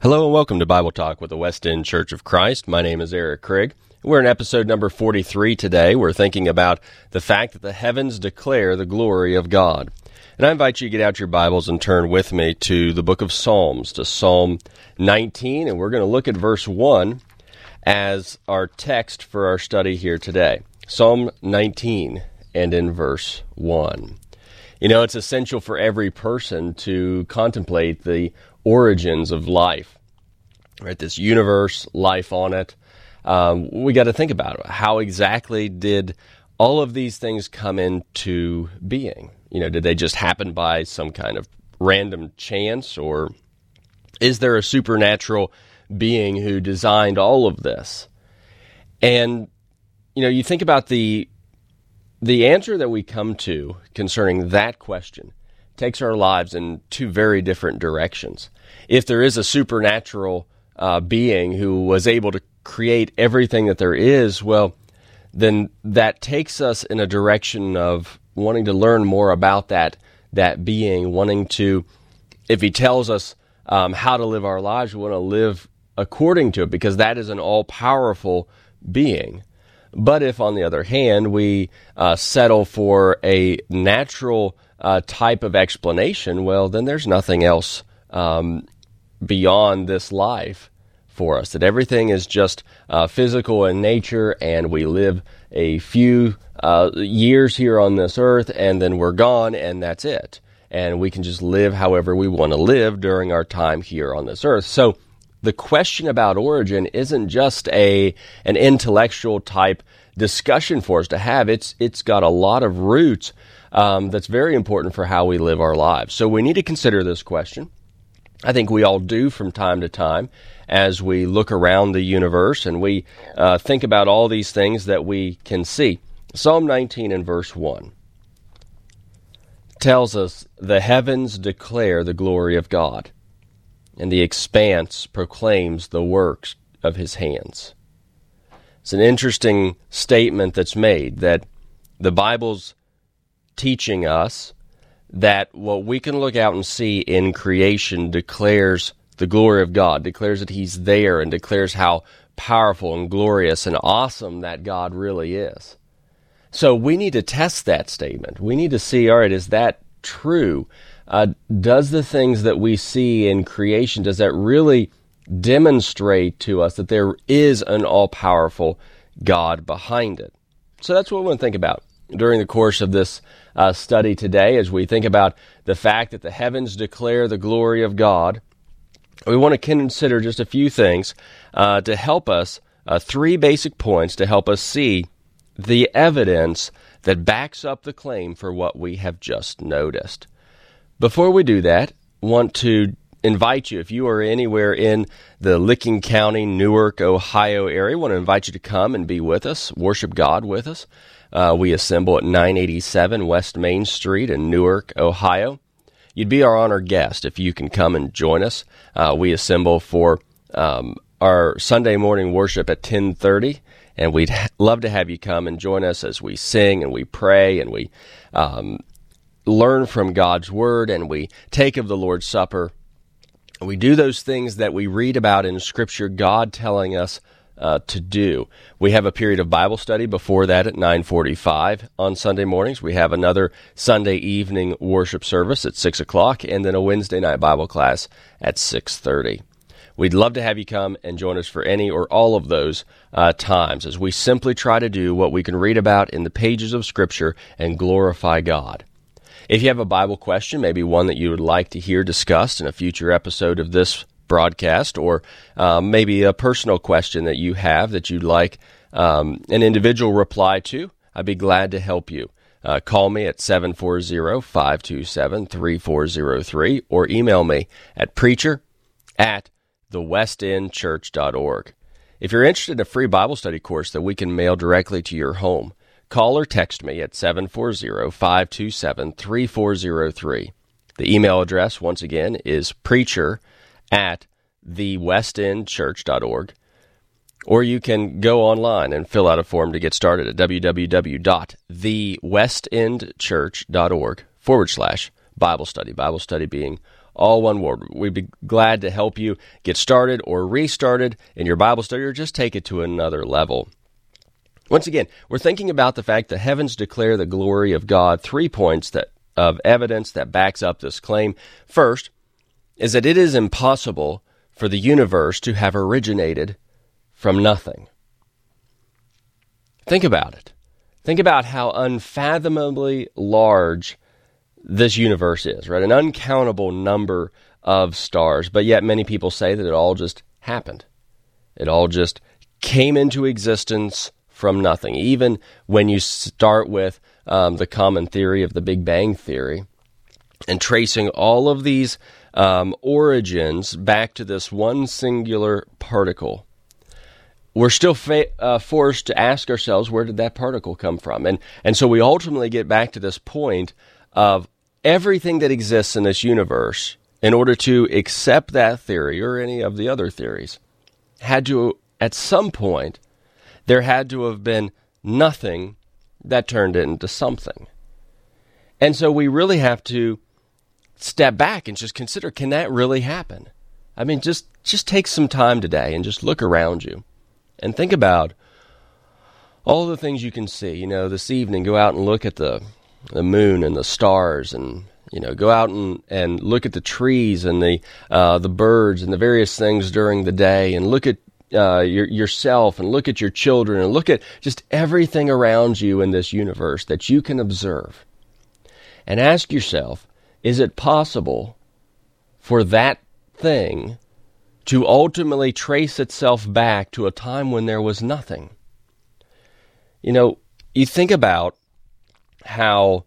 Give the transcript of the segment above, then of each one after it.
Hello and welcome to Bible Talk with the West End Church of Christ. My name is Eric Craig. We're in episode number 43 today. We're thinking about the fact that the heavens declare the glory of God. And I invite you to get out your Bibles and turn with me to the book of Psalms, to Psalm 19, and we're going to look at verse 1 as our text for our study here today. Psalm 19 and in verse 1. You know, it's essential for every person to contemplate the origins of life, right? This universe, life on it. Um, we got to think about it. How exactly did all of these things come into being? You know, did they just happen by some kind of random chance, or is there a supernatural being who designed all of this? And you know, you think about the the answer that we come to concerning that question takes our lives in two very different directions. If there is a supernatural uh, being who was able to create everything that there is, well, then that takes us in a direction of wanting to learn more about that that being, wanting to, if he tells us um, how to live our lives, we want to live according to it because that is an all powerful being. But if, on the other hand, we uh, settle for a natural uh, type of explanation, well, then there's nothing else um, beyond this life for us. That everything is just uh, physical in nature, and we live a few uh, years here on this earth, and then we're gone, and that's it. And we can just live however we want to live during our time here on this earth. So the question about origin isn't just a an intellectual type discussion for us to have. It's it's got a lot of roots um, that's very important for how we live our lives. So we need to consider this question. I think we all do from time to time as we look around the universe and we uh, think about all these things that we can see. Psalm 19 and verse 1 tells us the heavens declare the glory of God, and the expanse proclaims the works of his hands. It's an interesting statement that's made that the Bible's teaching us that what we can look out and see in creation declares the glory of God, declares that He's there, and declares how powerful and glorious and awesome that God really is. So we need to test that statement. We need to see, all right, is that true? Uh, does the things that we see in creation, does that really demonstrate to us that there is an all powerful God behind it? So that's what we want to think about during the course of this uh, study today as we think about the fact that the heavens declare the glory of God. We want to consider just a few things uh, to help us, uh, three basic points to help us see the evidence that backs up the claim for what we have just noticed. Before we do that, want to invite you, if you are anywhere in the Licking County, Newark, Ohio area, want to invite you to come and be with us, worship God with us. Uh, we assemble at 987 West Main Street in Newark, Ohio. You'd be our honored guest if you can come and join us. Uh, we assemble for um, our Sunday morning worship at 1030 and we'd love to have you come and join us as we sing and we pray and we um, learn from God's Word and we take of the Lord's Supper. We do those things that we read about in Scripture, God telling us uh, to do. We have a period of Bible study before that at 9:45 on Sunday mornings. We have another Sunday evening worship service at six o'clock, and then a Wednesday night Bible class at 6:30. We'd love to have you come and join us for any or all of those uh, times as we simply try to do what we can read about in the pages of Scripture and glorify God. If you have a Bible question, maybe one that you would like to hear discussed in a future episode of this broadcast, or um, maybe a personal question that you have that you'd like um, an individual reply to, I'd be glad to help you. Uh, call me at 740 527 3403 or email me at preacher at thewestendchurch.org. If you're interested in a free Bible study course that we can mail directly to your home, call or text me at 740 527 3403. The email address, once again, is preacher at thewestendchurch.org. Or you can go online and fill out a form to get started at www.thewestendchurch.org forward slash Bible study. Bible study being all one word. We'd be glad to help you get started or restarted in your Bible study or just take it to another level. Once again, we're thinking about the fact that heavens declare the glory of God. Three points that of evidence that backs up this claim. First is that it is impossible for the universe to have originated from nothing. Think about it. Think about how unfathomably large this universe is, right? An uncountable number of stars, but yet many people say that it all just happened. It all just came into existence from nothing. Even when you start with um, the common theory of the Big Bang Theory and tracing all of these um, origins back to this one singular particle, we're still fa- uh, forced to ask ourselves where did that particle come from? And, and so we ultimately get back to this point of everything that exists in this universe in order to accept that theory or any of the other theories had to, at some point, there had to have been nothing that turned it into something. And so we really have to step back and just consider can that really happen? I mean just just take some time today and just look around you and think about all the things you can see. You know, this evening go out and look at the the moon and the stars and you know go out and, and look at the trees and the uh, the birds and the various things during the day and look at uh, your, yourself and look at your children and look at just everything around you in this universe that you can observe. And ask yourself is it possible for that thing to ultimately trace itself back to a time when there was nothing? You know, you think about how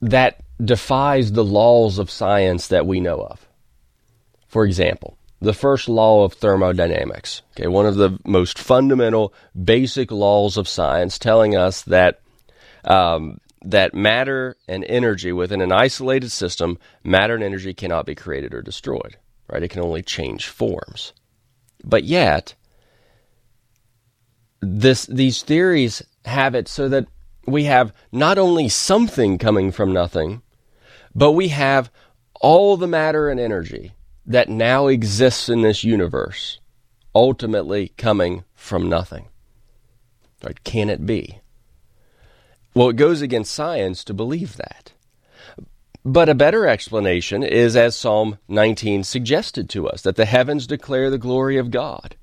that defies the laws of science that we know of. For example, the first law of thermodynamics. Okay, one of the most fundamental, basic laws of science, telling us that um, that matter and energy within an isolated system, matter and energy cannot be created or destroyed. Right? It can only change forms. But yet, this these theories have it so that we have not only something coming from nothing, but we have all the matter and energy that now exists in this universe ultimately coming from nothing. Right? Can it be? Well, it goes against science to believe that. But a better explanation is as Psalm 19 suggested to us that the heavens declare the glory of God.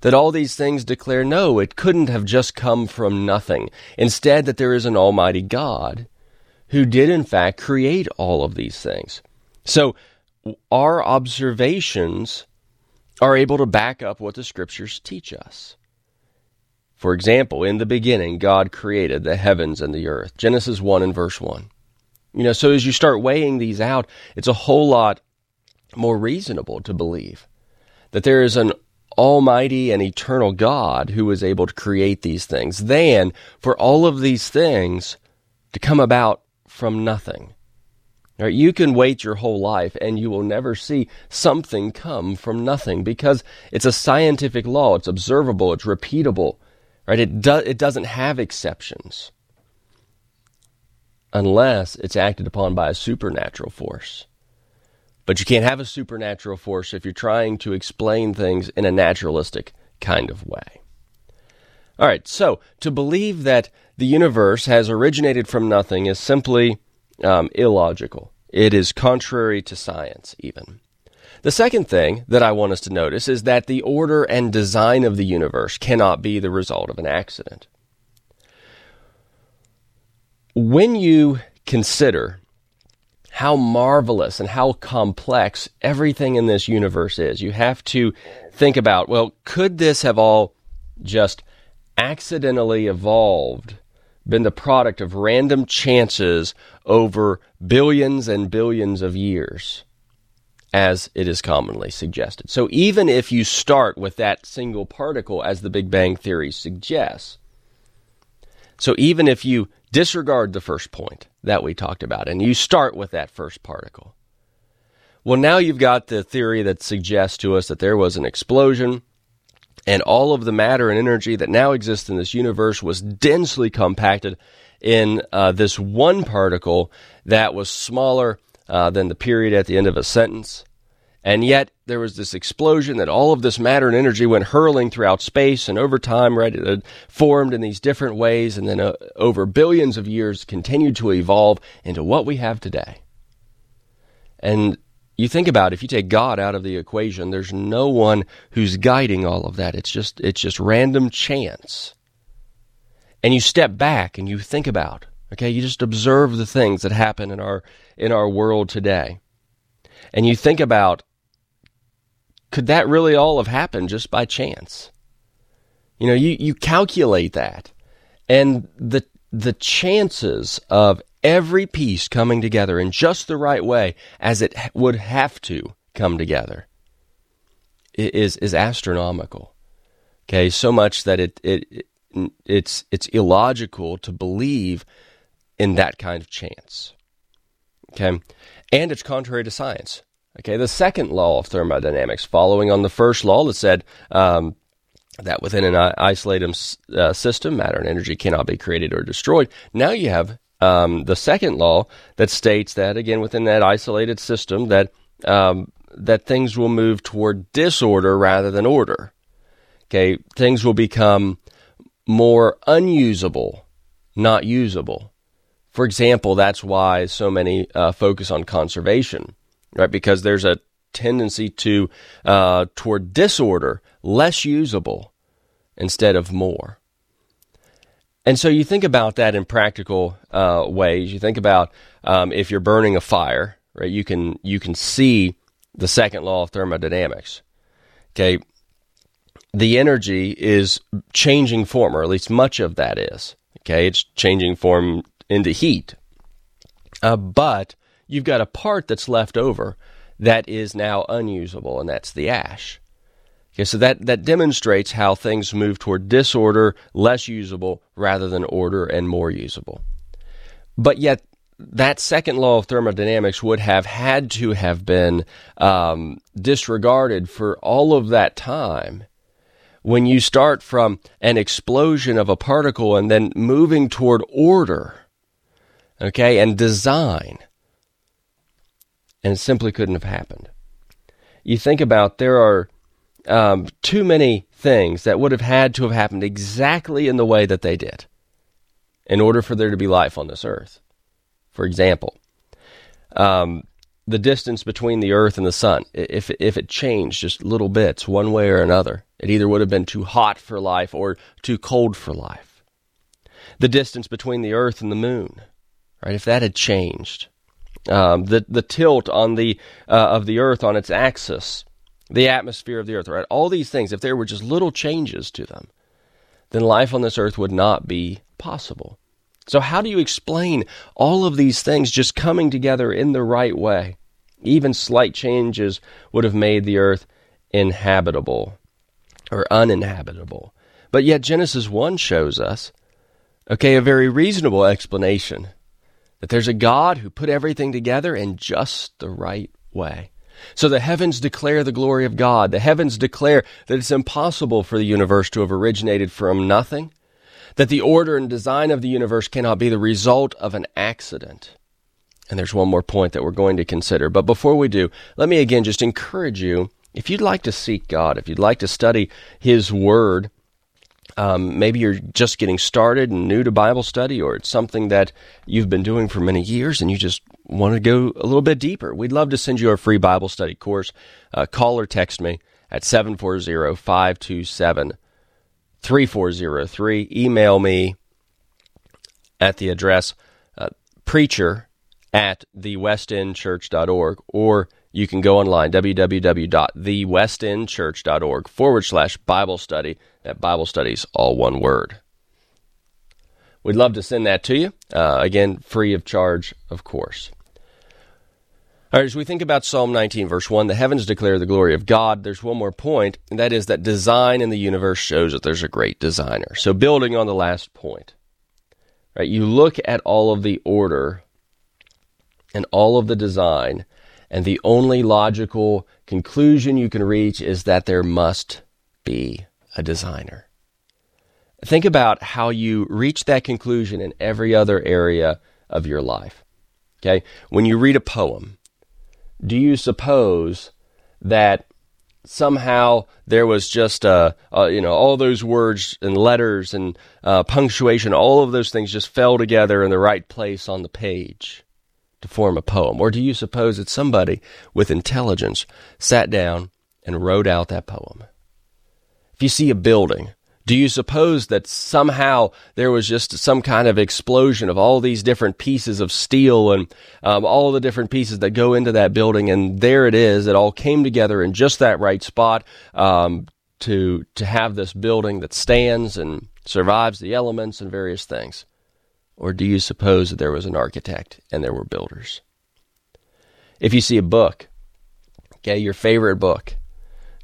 That all these things declare no, it couldn't have just come from nothing. Instead, that there is an Almighty God who did in fact create all of these things. So our observations are able to back up what the scriptures teach us. For example, in the beginning, God created the heavens and the earth. Genesis 1 and verse 1. You know, so as you start weighing these out, it's a whole lot more reasonable to believe that there is an almighty and eternal God who is able to create these things than for all of these things to come about from nothing. Right? You can wait your whole life and you will never see something come from nothing because it's a scientific law. It's observable. It's repeatable. Right? It, do, it doesn't have exceptions unless it's acted upon by a supernatural force. But you can't have a supernatural force if you're trying to explain things in a naturalistic kind of way. All right, so to believe that the universe has originated from nothing is simply um, illogical. It is contrary to science, even. The second thing that I want us to notice is that the order and design of the universe cannot be the result of an accident. When you consider how marvelous and how complex everything in this universe is, you have to think about well, could this have all just accidentally evolved been the product of random chances over billions and billions of years, as it is commonly suggested. So even if you start with that single particle, as the Big Bang Theory suggests, so even if you disregard the first point that we talked about and you start with that first particle, well, now you've got the theory that suggests to us that there was an explosion and all of the matter and energy that now exists in this universe was densely compacted in uh, this one particle that was smaller uh, than the period at the end of a sentence. And yet there was this explosion that all of this matter and energy went hurling throughout space, and over time, right, it formed in these different ways, and then uh, over billions of years continued to evolve into what we have today. And you think about it, if you take God out of the equation, there's no one who's guiding all of that. It's just it's just random chance. And you step back and you think about, okay, you just observe the things that happen in our in our world today. And you think about could that really all have happened just by chance? You know, you, you calculate that. And the the chances of every piece coming together in just the right way as it would have to come together is is astronomical. Okay, so much that it, it it's it's illogical to believe in that kind of chance. Okay, and it's contrary to science. Okay, the second law of thermodynamics, following on the first law that said um, that within an isolated uh, system, matter and energy cannot be created or destroyed. Now you have um, the second law that states that again within that isolated system that um, that things will move toward disorder rather than order. Okay, things will become more unusable, not usable. For example, that's why so many uh, focus on conservation, right? Because there's a tendency to uh, toward disorder, less usable instead of more. And so you think about that in practical uh, ways. You think about um, if you're burning a fire, right? You can you can see the second law of thermodynamics. Okay, the energy is changing form, or at least much of that is. Okay, it's changing form into heat. Uh, but you've got a part that's left over that is now unusable, and that's the ash. Okay, so that, that demonstrates how things move toward disorder, less usable, rather than order and more usable. But yet, that second law of thermodynamics would have had to have been um, disregarded for all of that time. When you start from an explosion of a particle and then moving toward order, okay, and design, and it simply couldn't have happened. You think about there are um, too many things that would have had to have happened exactly in the way that they did in order for there to be life on this earth. For example, um, the distance between the earth and the sun, if, if it changed just little bits one way or another, it either would have been too hot for life or too cold for life. The distance between the earth and the moon, right? If that had changed, um, the the tilt on the uh, of the earth on its axis, the atmosphere of the earth, right? All these things, if there were just little changes to them, then life on this earth would not be possible. So, how do you explain all of these things just coming together in the right way? Even slight changes would have made the earth inhabitable or uninhabitable. But yet, Genesis 1 shows us, okay, a very reasonable explanation that there's a God who put everything together in just the right way. So the heavens declare the glory of God. The heavens declare that it's impossible for the universe to have originated from nothing, that the order and design of the universe cannot be the result of an accident. And there's one more point that we're going to consider. But before we do, let me again just encourage you if you'd like to seek God, if you'd like to study His Word, um, maybe you're just getting started and new to Bible study, or it's something that you've been doing for many years and you just want to go a little bit deeper. We'd love to send you a free Bible study course. Uh, call or text me at 740 527 3403. Email me at the address uh, preacher at thewestendchurch.org or you can go online, www.thewestendchurch.org forward slash Bible study. That Bible study is all one word. We'd love to send that to you. Uh, again, free of charge, of course. All right, as we think about Psalm 19, verse 1, the heavens declare the glory of God. There's one more point, and that is that design in the universe shows that there's a great designer. So, building on the last point, right, you look at all of the order and all of the design, and the only logical conclusion you can reach is that there must be a designer. Think about how you reach that conclusion in every other area of your life. Okay? When you read a poem, do you suppose that somehow there was just uh, uh, you know all those words and letters and uh, punctuation all of those things just fell together in the right place on the page to form a poem or do you suppose that somebody with intelligence sat down and wrote out that poem if you see a building do you suppose that somehow there was just some kind of explosion of all these different pieces of steel and um, all the different pieces that go into that building, and there it is? It all came together in just that right spot um, to to have this building that stands and survives the elements and various things. Or do you suppose that there was an architect and there were builders? If you see a book, okay, your favorite book,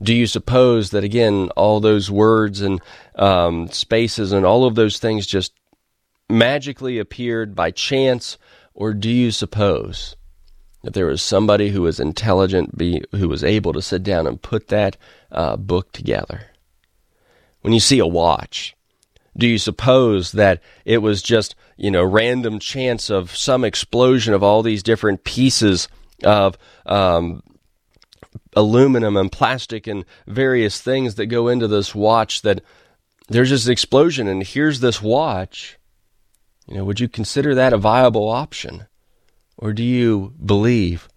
do you suppose that again all those words and um, spaces and all of those things just magically appeared by chance or do you suppose that there was somebody who was intelligent be, who was able to sit down and put that uh, book together when you see a watch do you suppose that it was just you know random chance of some explosion of all these different pieces of um, aluminum and plastic and various things that go into this watch that there's this explosion and here's this watch. You know would you consider that a viable option? Or do you believe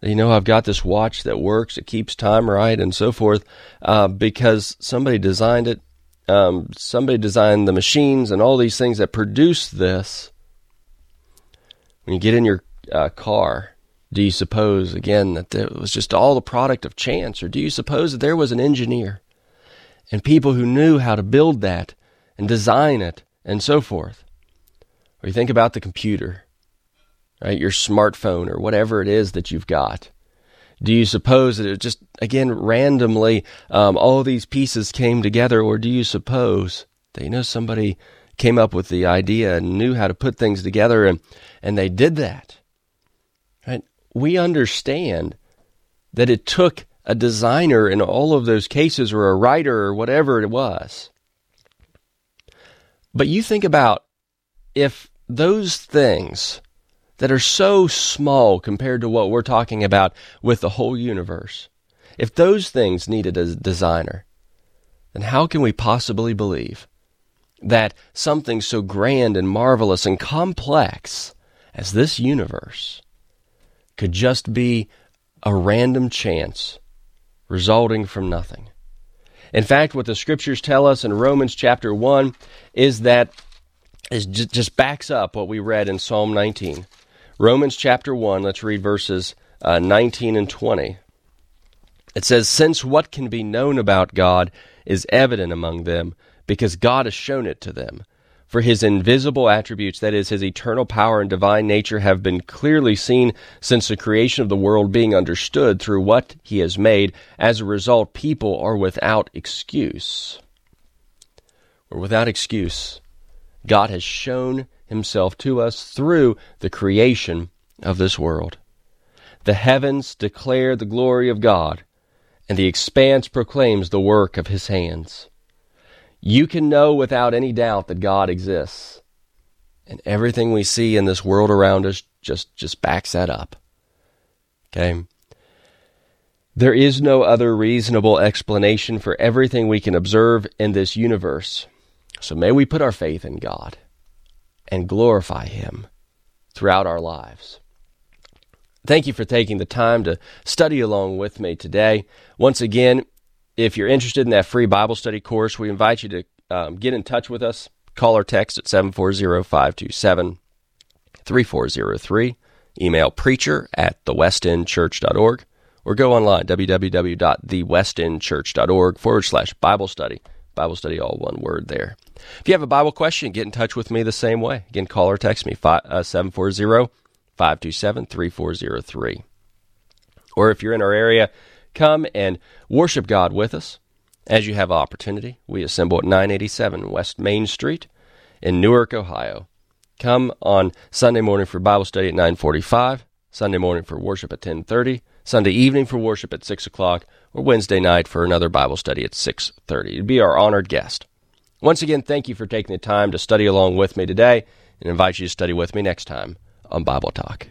that you know i've got this watch that works it keeps time right and so forth uh, because somebody designed it um, somebody designed the machines and all these things that produce this when you get in your uh, car do you suppose, again, that it was just all the product of chance? Or do you suppose that there was an engineer and people who knew how to build that and design it and so forth? Or you think about the computer, right? Your smartphone or whatever it is that you've got. Do you suppose that it just, again, randomly, um, all these pieces came together? Or do you suppose that, you know, somebody came up with the idea and knew how to put things together and, and they did that? Right? we understand that it took a designer in all of those cases or a writer or whatever it was. But you think about if those things that are so small compared to what we're talking about with the whole universe, if those things needed a designer, then how can we possibly believe that something so grand and marvelous and complex as this universe could just be a random chance resulting from nothing. In fact, what the scriptures tell us in Romans chapter 1 is that it just backs up what we read in Psalm 19. Romans chapter 1, let's read verses uh, 19 and 20. It says, Since what can be known about God is evident among them, because God has shown it to them. For his invisible attributes, that is, his eternal power and divine nature, have been clearly seen since the creation of the world, being understood through what he has made. As a result, people are without excuse. Or without excuse. God has shown himself to us through the creation of this world. The heavens declare the glory of God, and the expanse proclaims the work of his hands you can know without any doubt that God exists. And everything we see in this world around us just, just backs that up. Okay? There is no other reasonable explanation for everything we can observe in this universe. So may we put our faith in God and glorify Him throughout our lives. Thank you for taking the time to study along with me today. Once again, if you're interested in that free Bible study course, we invite you to um, get in touch with us. Call or text at 740 527 3403. Email preacher at thewestendchurch.org or go online, www.thewestendchurch.org forward slash Bible study. Bible study, all one word there. If you have a Bible question, get in touch with me the same way. Again, call or text me, uh, 740 527 3403. Or if you're in our area, Come and worship God with us as you have opportunity. We assemble at 987 West Main Street in Newark, Ohio. Come on Sunday morning for Bible study at 945, Sunday morning for worship at 1030, Sunday evening for worship at 6 o'clock, or Wednesday night for another Bible study at 6.30. You'd be our honored guest. Once again, thank you for taking the time to study along with me today and invite you to study with me next time on Bible Talk.